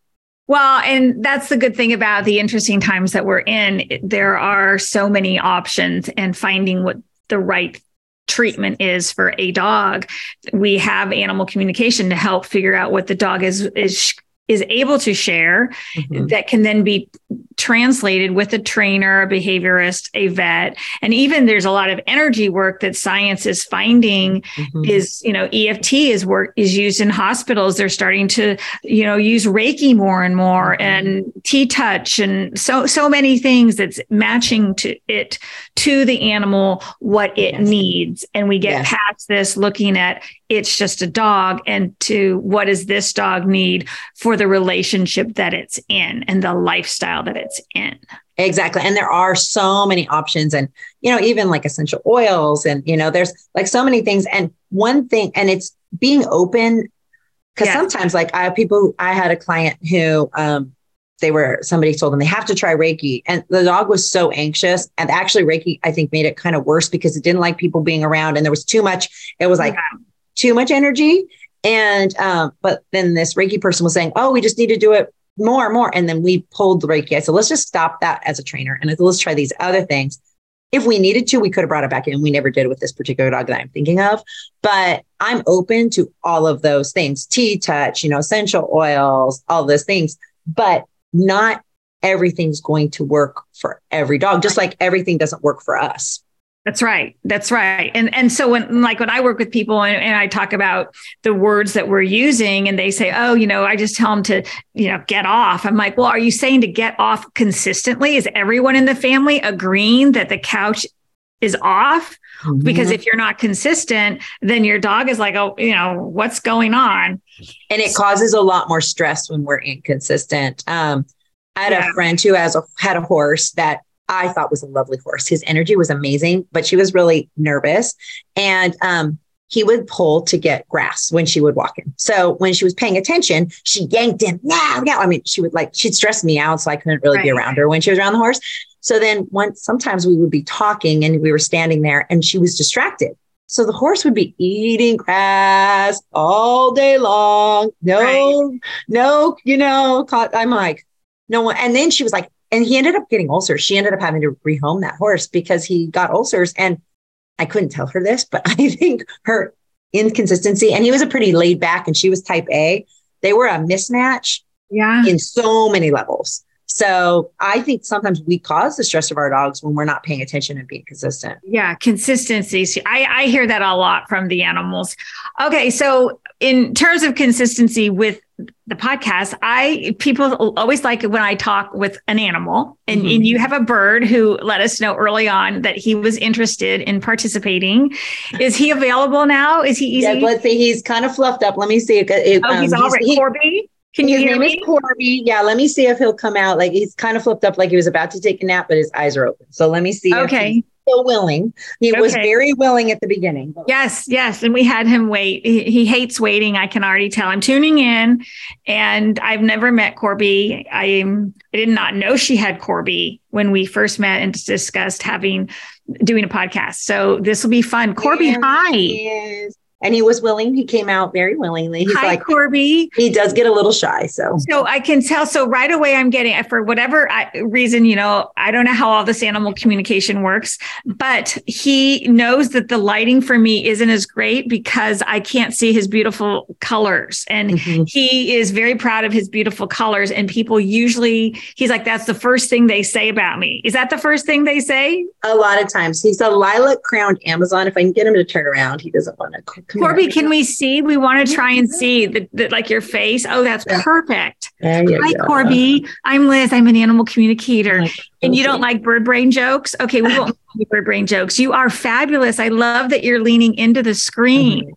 Well, and that's the good thing about the interesting times that we're in. There are so many options, and finding what the right treatment is for a dog. We have animal communication to help figure out what the dog is is is able to share mm-hmm. that can then be translated with a trainer, a behaviorist, a vet. And even there's a lot of energy work that science is finding mm-hmm. is, you know, EFT is work is used in hospitals. They're starting to, you know, use Reiki more and more mm-hmm. and T-touch and so so many things that's matching to it to the animal what it yes. needs. And we get yes. past this looking at it's just a dog and to what does this dog need for the relationship that it's in and the lifestyle that it's in. Exactly. And there are so many options and, you know, even like essential oils and, you know, there's like so many things. And one thing, and it's being open because yes. sometimes like I have people, I had a client who, um, they were somebody told them they have to try Reiki. And the dog was so anxious. And actually, Reiki, I think, made it kind of worse because it didn't like people being around and there was too much. It was like yeah. Too much energy. And um, but then this Reiki person was saying, "Oh, we just need to do it more and more." And then we pulled the Reiki. I said, "Let's just stop that as a trainer and let's try these other things." If we needed to, we could have brought it back in. We never did with this particular dog that I'm thinking of, but I'm open to all of those things: T-touch, you know, essential oils, all those things. But not everything's going to work for every dog, just like everything doesn't work for us. That's right. That's right. And and so when like when I work with people and, and I talk about the words that we're using and they say, oh, you know, I just tell them to, you know, get off. I'm like, well, are you saying to get off consistently? Is everyone in the family agreeing that the couch is off? Mm-hmm. Because if you're not consistent, then your dog is like, oh, you know, what's going on? And it causes a lot more stress when we're inconsistent. Um, I had yeah. a friend who has a, had a horse that I thought was a lovely horse. His energy was amazing, but she was really nervous. And um, he would pull to get grass when she would walk in. So when she was paying attention, she yanked him. Now, now. I mean, she would like, she'd stress me out. So I couldn't really right. be around her when she was around the horse. So then once, sometimes we would be talking and we were standing there and she was distracted. So the horse would be eating grass all day long. No, right. no, you know, I'm like, no one. And then she was like, and he ended up getting ulcers. She ended up having to rehome that horse because he got ulcers. And I couldn't tell her this, but I think her inconsistency, and he was a pretty laid back and she was type A, they were a mismatch yeah. in so many levels. So I think sometimes we cause the stress of our dogs when we're not paying attention and being consistent. Yeah, consistency. I, I hear that a lot from the animals. Okay, so in terms of consistency with the podcast, I people always like it when I talk with an animal, and, mm-hmm. and, you have a bird who let us know early on that he was interested in participating. Is he available now? Is he easy? Yeah, let's see. He's kind of fluffed up. Let me see. If, oh, he's um, already he, Corby. Can you hear name me? is Corby. Yeah, let me see if he'll come out. Like he's kind of flipped up, like he was about to take a nap, but his eyes are open. So let me see. Okay. Still willing. He okay. was very willing at the beginning. Yes, yes, and we had him wait. He, he, hates waiting. I can already tell. I'm tuning in, and I've never met Corby. I'm. I did not know she had Corby when we first met and discussed having doing a podcast. So this will be fun. Corby, hi and he was willing. He came out very willingly. He's Hi, like Corby. He does get a little shy, so so I can tell. So right away, I'm getting for whatever reason, you know, I don't know how all this animal communication works, but he knows that the lighting for me isn't as great because I can't see his beautiful colors, and mm-hmm. he is very proud of his beautiful colors. And people usually, he's like, that's the first thing they say about me. Is that the first thing they say? A lot of times, he's a lilac crowned Amazon. If I can get him to turn around, he doesn't want to Corby, can we see? We want to try and see the, the like your face. Oh, that's perfect. Hi, go. Corby. I'm Liz. I'm an animal communicator. and you don't like bird brain jokes? Okay, we won't do bird brain jokes. You are fabulous. I love that you're leaning into the screen.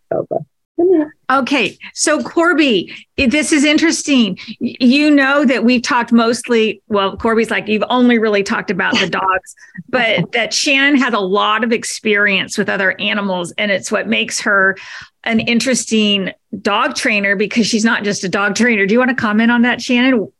Okay, so Corby, this is interesting. You know that we've talked mostly, well, Corby's like, you've only really talked about the dogs, but that Shannon has a lot of experience with other animals. And it's what makes her an interesting dog trainer because she's not just a dog trainer. Do you want to comment on that, Shannon?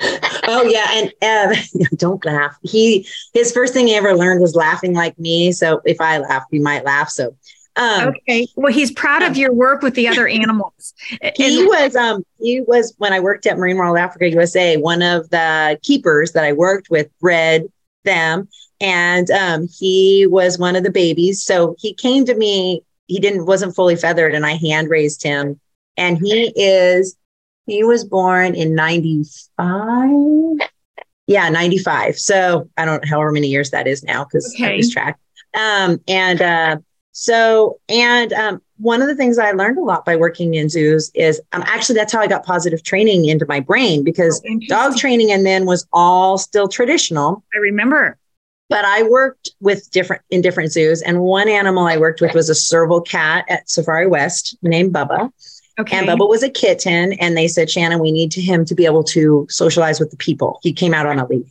oh yeah, and uh, don't laugh. He his first thing he ever learned was laughing like me. So if I laugh, he might laugh. So um, okay. Well, he's proud of your work with the other animals. he and- was um he was when I worked at Marine World Africa USA, one of the keepers that I worked with bred them and um he was one of the babies. So he came to me, he didn't wasn't fully feathered and I hand raised him and he is he was born in 95 yeah 95 so i don't know however many years that is now because okay. i was track um, and uh, so, and um, one of the things I learned a lot by working in zoos is um, actually that's how I got positive training into my brain because oh, dog training and then was all still traditional. I remember. But I worked with different in different zoos, and one animal I worked with was a serval cat at Safari West named Bubba. Okay. And Bubba was a kitten, and they said, Shannon, we need to him to be able to socialize with the people. He came out on a leash,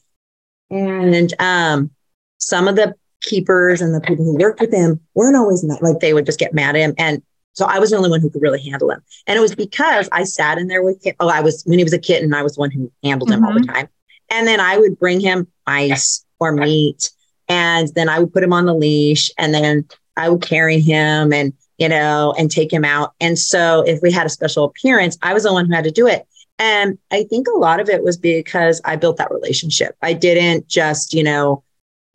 and um, some of the keepers and the people who worked with him weren't always not, like they would just get mad at him. And so I was the only one who could really handle him. And it was because I sat in there with him. Oh, I was when he was a kitten, I was the one who handled him mm-hmm. all the mm-hmm. time. And then I would bring him ice or meat. And then I would put him on the leash and then I would carry him and, you know, and take him out. And so if we had a special appearance, I was the one who had to do it. And I think a lot of it was because I built that relationship. I didn't just, you know,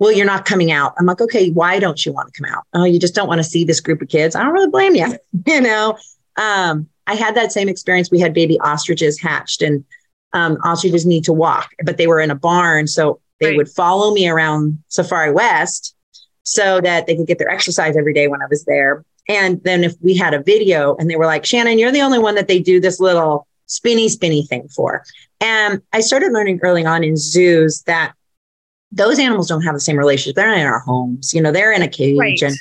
well, you're not coming out. I'm like, okay, why don't you want to come out? Oh, you just don't want to see this group of kids. I don't really blame you. you know, um, I had that same experience. We had baby ostriches hatched, and um, ostriches need to walk, but they were in a barn, so they right. would follow me around Safari West. so that they could get their exercise every day when I was there. And then if we had a video and they were like, Shannon, you're the only one that they do this little spinny, spinny thing for. And I started learning early on in zoos that those animals don't have the same relationship. They're not in our homes, you know, they're in a cage right. and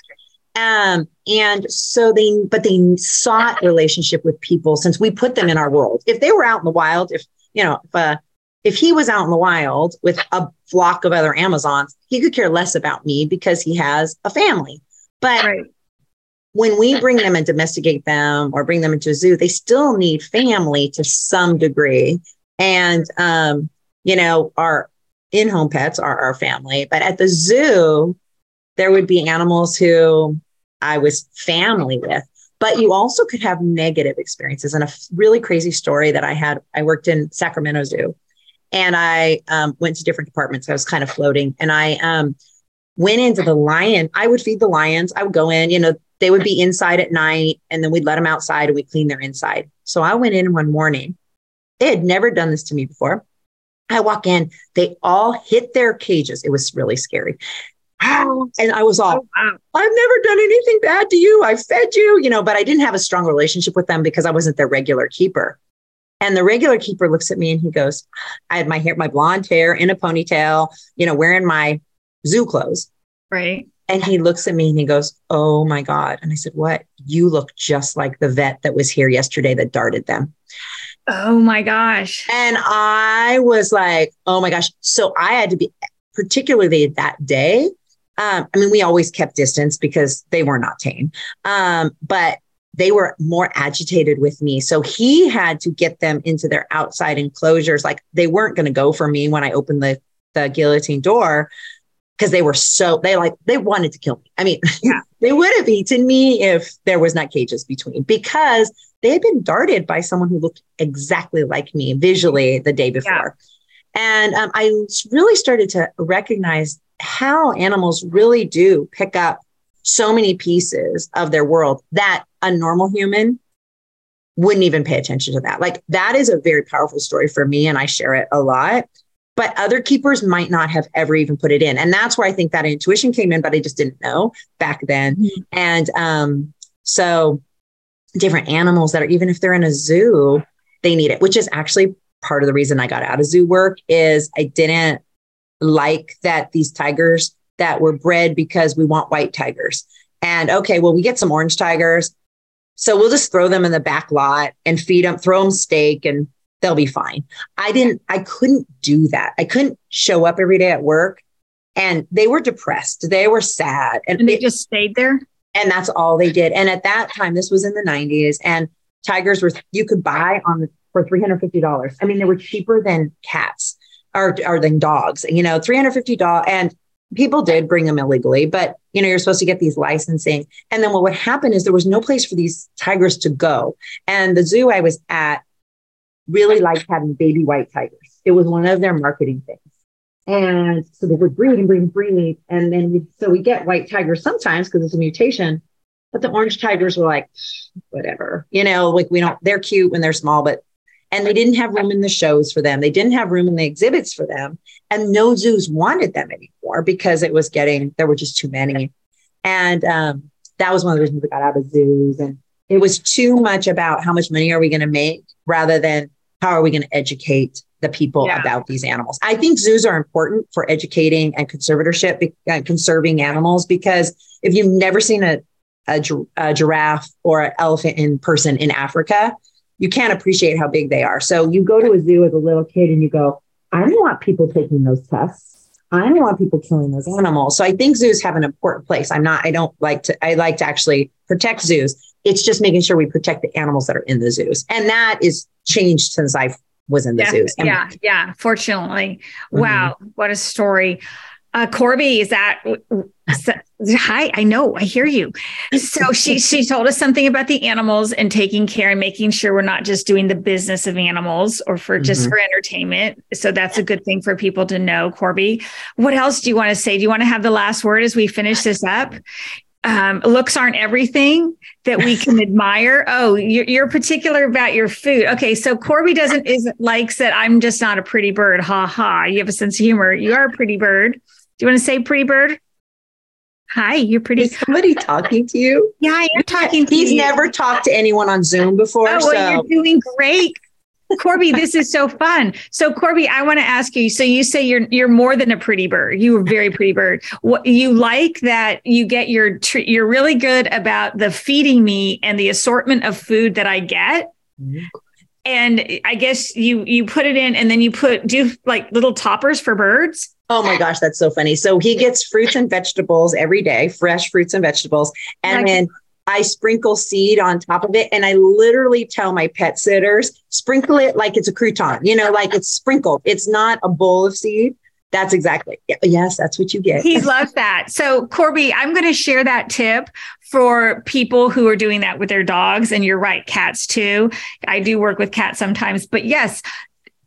um, and so they, but they sought relationship with people since we put them in our world. If they were out in the wild, if you know, if uh, if he was out in the wild with a flock of other Amazons, he could care less about me because he has a family. But right. when we bring them and domesticate them or bring them into a zoo, they still need family to some degree. And um, you know, our in-home pets are our family. But at the zoo, there would be animals who I was family with. But you also could have negative experiences. And a really crazy story that I had I worked in Sacramento Zoo and I um, went to different departments. I was kind of floating and I um, went into the lion. I would feed the lions. I would go in, you know, they would be inside at night and then we'd let them outside and we'd clean their inside. So I went in one morning. They had never done this to me before. I walk in, they all hit their cages. It was really scary. And I was all, oh. I've never done anything bad to you. I fed you, you know, but I didn't have a strong relationship with them because I wasn't their regular keeper. And the regular keeper looks at me and he goes, I had my hair, my blonde hair in a ponytail, you know, wearing my zoo clothes. Right. And he looks at me and he goes, Oh my God. And I said, What? You look just like the vet that was here yesterday that darted them. Oh my gosh. And I was like, Oh my gosh. So I had to be, particularly that day, um, I mean, we always kept distance because they were not tame. Um, but they were more agitated with me. So he had to get them into their outside enclosures. Like they weren't going to go for me when I opened the, the guillotine door because they were so, they like, they wanted to kill me. I mean, yeah. they would have eaten me if there was not cages between because they had been darted by someone who looked exactly like me visually the day before. Yeah. And um, I really started to recognize how animals really do pick up so many pieces of their world that a normal human wouldn't even pay attention to that. Like that is a very powerful story for me, and I share it a lot. But other keepers might not have ever even put it in. And that's where I think that intuition came in, but I just didn't know back then. Mm-hmm. And um, so different animals that are, even if they're in a zoo, they need it, which is actually part of the reason I got out of zoo work is I didn't like that these tigers that were bred because we want white tigers. And okay, well, we get some orange tigers. So we'll just throw them in the back lot and feed them, throw them steak and they'll be fine. I didn't, I couldn't do that. I couldn't show up every day at work and they were depressed. They were sad. And, and they it, just stayed there. And that's all they did. And at that time, this was in the 90s and tigers were, you could buy on the, for $350. I mean, they were cheaper than cats or, or than dogs, you know, $350. And people did bring them illegally, but you know, you're supposed to get these licensing. And then what would happen is there was no place for these tigers to go. And the zoo I was at really liked having baby white tigers. It was one of their marketing things. And so they would breed and breed and breed. And then we, so we get white tigers sometimes because it's a mutation. But the orange tigers were like, whatever, you know, like we don't, they're cute when they're small, but and they didn't have room in the shows for them. They didn't have room in the exhibits for them. And no zoos wanted them anymore because it was getting, there were just too many. And um, that was one of the reasons we got out of zoos. And it was too much about how much money are we going to make rather than how are we going to educate the people yeah. about these animals. I think zoos are important for educating and conservatorship and uh, conserving animals because if you've never seen a, a, a giraffe or an elephant in person in Africa, you can't appreciate how big they are. So you go to a zoo as a little kid and you go, I don't want people taking those tests. I don't want people killing those animals. So I think zoos have an important place. I'm not, I don't like to, I like to actually protect zoos. It's just making sure we protect the animals that are in the zoos. And that is changed since I was in the yeah, zoos. yeah. Yeah. Fortunately. Mm-hmm. Wow. What a story. Uh, Corby, is that hi? I know, I hear you. So she she told us something about the animals and taking care and making sure we're not just doing the business of animals or for just mm-hmm. for entertainment. So that's a good thing for people to know. Corby, what else do you want to say? Do you want to have the last word as we finish this up? Um, looks aren't everything that we can admire. Oh, you're, you're, particular about your food. Okay, so Corby doesn't isn't likes that I'm just not a pretty bird. Ha ha. You have a sense of humor. You are a pretty bird. Do you want to say pretty bird? Hi, you're pretty. Is somebody talking to you? Yeah, I am talking to He's you. never talked to anyone on Zoom before. Oh, well, so you're doing great. Corby, this is so fun. So, Corby, I want to ask you. So, you say you're you're more than a pretty bird. You're a very pretty bird. What you like that you get your tr- you're really good about the feeding me and the assortment of food that I get. Mm-hmm. And I guess you you put it in, and then you put do like little toppers for birds. Oh my gosh, that's so funny. So he gets fruits and vegetables every day, fresh fruits and vegetables. And Nice. then I sprinkle seed on top of it. And I literally tell my pet sitters, sprinkle it like it's a crouton, you know, like it's sprinkled. It's not a bowl of seed. That's exactly. Yes, that's what you get. He loves that. So, Corby, I'm going to share that tip for people who are doing that with their dogs. And you're right, cats too. I do work with cats sometimes, but yes,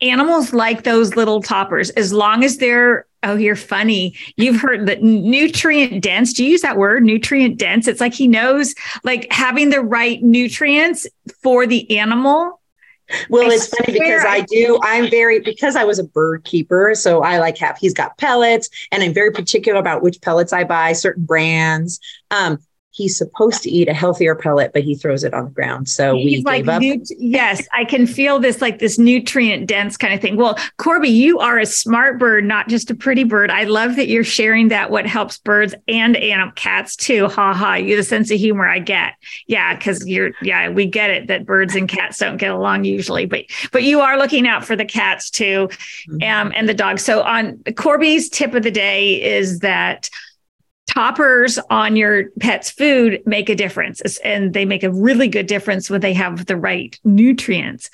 animals like those little toppers as long as they're. Oh, you're funny. You've heard that nutrient dense. Do you use that word, nutrient dense? It's like he knows, like having the right nutrients for the animal. Well, I it's funny because I I do. I'm very because I was a bird keeper, so I like have. He's got pellets, and I'm very particular about which pellets I buy, certain brands. Um, he's supposed to eat a healthier pellet, but he throws it on the ground. So we He's like, gave up. nut- yes, I can feel this like this nutrient dense kind of thing. Well, Corby, you are a smart bird, not just a pretty bird. I love that you're sharing that what helps birds and animal cats too. Ha ha. You the sense of humor I get. Yeah, because you're yeah, we get it that birds and cats don't get along usually, but but you are looking out for the cats too, Mm-hmm. um, and the dogs. So on Corby's tip of the day is that toppers on your pet's food make a difference. And they make a really good difference when they have the right nutrients.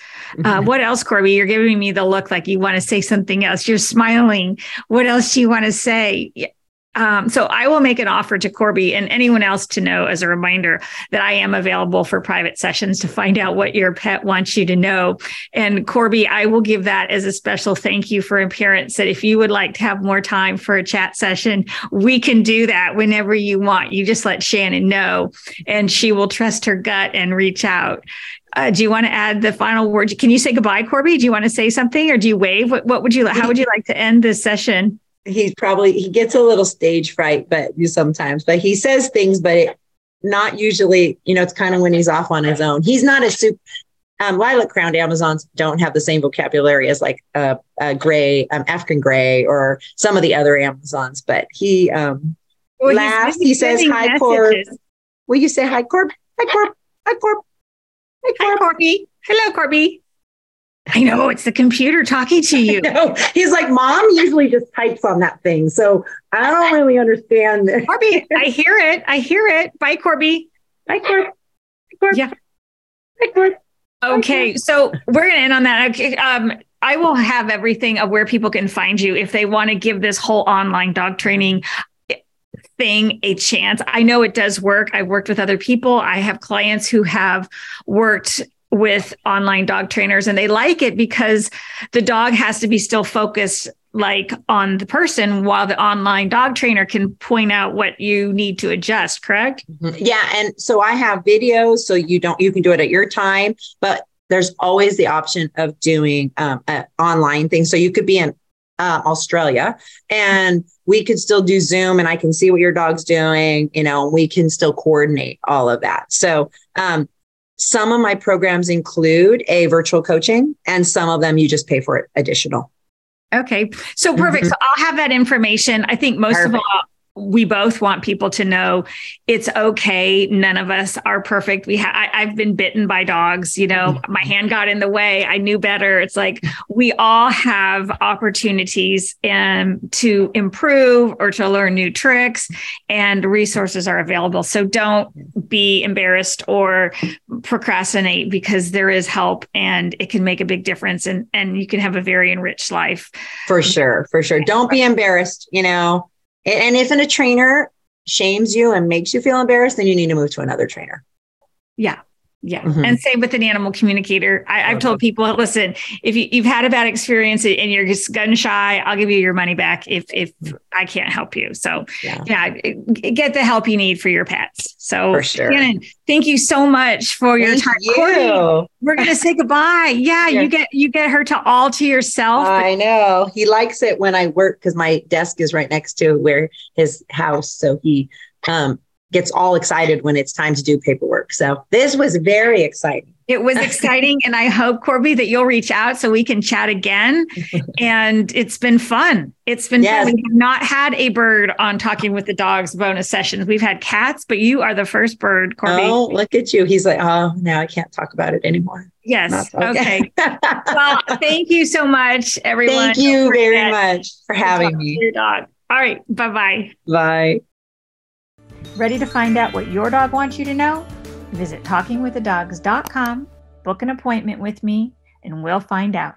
Uh, what else corby? You're giving me the look like you want to say something else. You're smiling. What else do you want to say. Um, so I will make an offer to Corby and anyone else to know as a reminder that I am available for private sessions to find out what your pet wants you to know. And Corby, I will give that as a special thank you for appearance that if you would like to have more time for a chat session, we can do that whenever you want. You just let Shannon know and she will trust her gut and reach out. Uh, do you want to add the final word? Can you say goodbye, Corby? Do you want to say something or do you wave? What, what would you, how would you like to end this session? He's probably he gets a little stage fright, but sometimes, but he says things, but it, not usually. You know, it's kind of when he's off on his own. He's not a soup. Um, lilac crowned Amazons don't have the same vocabulary as like a, uh, gray, um, African gray, or some of the other Amazons. But he um, Well, laughs. He says, "Hi, Corb." messages. Will you say hi, Corb? Hi, Corb. Hi, Corb. Hi, Hi, Corb. Corby. Hello, Corby. I know it's the computer talking to you. No, he's like, Mom usually just types on that thing. So I don't really understand. Corby, I hear it. I hear it. Bye, Corby. Hi, Corb. Corb. Yeah. Hi, Corb. Okay, so we're going to end on that. Okay, Um, I will have everything of where people can find you if they want to give this whole online dog training thing a chance. I know it does work. I've worked with other people. I have clients who have worked with online dog trainers and they like it because the dog has to be still focused like on the person while the online dog trainer can point out what you need to adjust, correct? Yeah. And so I have videos so you don't, you can do it at your time, but there's always the option of doing um, an online thing. So you could be in uh, Australia and we could still do Zoom and I can see what your dog's doing, you know, we can still coordinate all of that. So, um, some of my programs include a virtual coaching and some of them you just pay for it additional. Okay. So perfect. Mhm. So I'll have that information. I think most of all, we both want people to know it's okay. None of us are perfect. We ha- I, I've been bitten by dogs. You know, my hand got in the way. I knew better. It's like we all have opportunities um, to improve or to learn new tricks, and resources are available. So don't be embarrassed or procrastinate because there is help, and it can make a big difference, and and you can have a very enriched life. For sure, for sure. Don't be embarrassed, you know. And if a trainer shames you and makes you feel embarrassed, then you need to move to another trainer. Yeah. Yeah. Mhm. And same with an animal communicator. I, I've told people, listen, if you, you've had a bad experience and you're just gun shy, I'll give you your money back if if I can't help you. So Yeah. yeah, get the help you need for your pets. So For sure. Shannon, thank you so much for your Thank time. you. Courtney, we're gonna say goodbye. Yeah, Yeah. you get you get her to all to yourself. I know. He likes it when I work because my desk is right next to where his house. So he um, gets all excited when it's time to do paperwork. So this was very exciting. It was exciting. and I hope, Corby, that you'll reach out so we can chat again. and it's been fun. It's been yes. fun. We have not had a bird on Talking with the Dogs bonus sessions. We've had cats, but you are the first bird, Corby. Oh, look at you. He's like, oh, now I can't talk about it anymore. Yes. Okay. well, thank you so much, everyone. Thank you very much for having me. Your dog. All right. Bye-bye. Bye. Ready to find out what your dog wants you to know? Visit talkingwiththedogs.com, book an appointment with me, and we'll find out.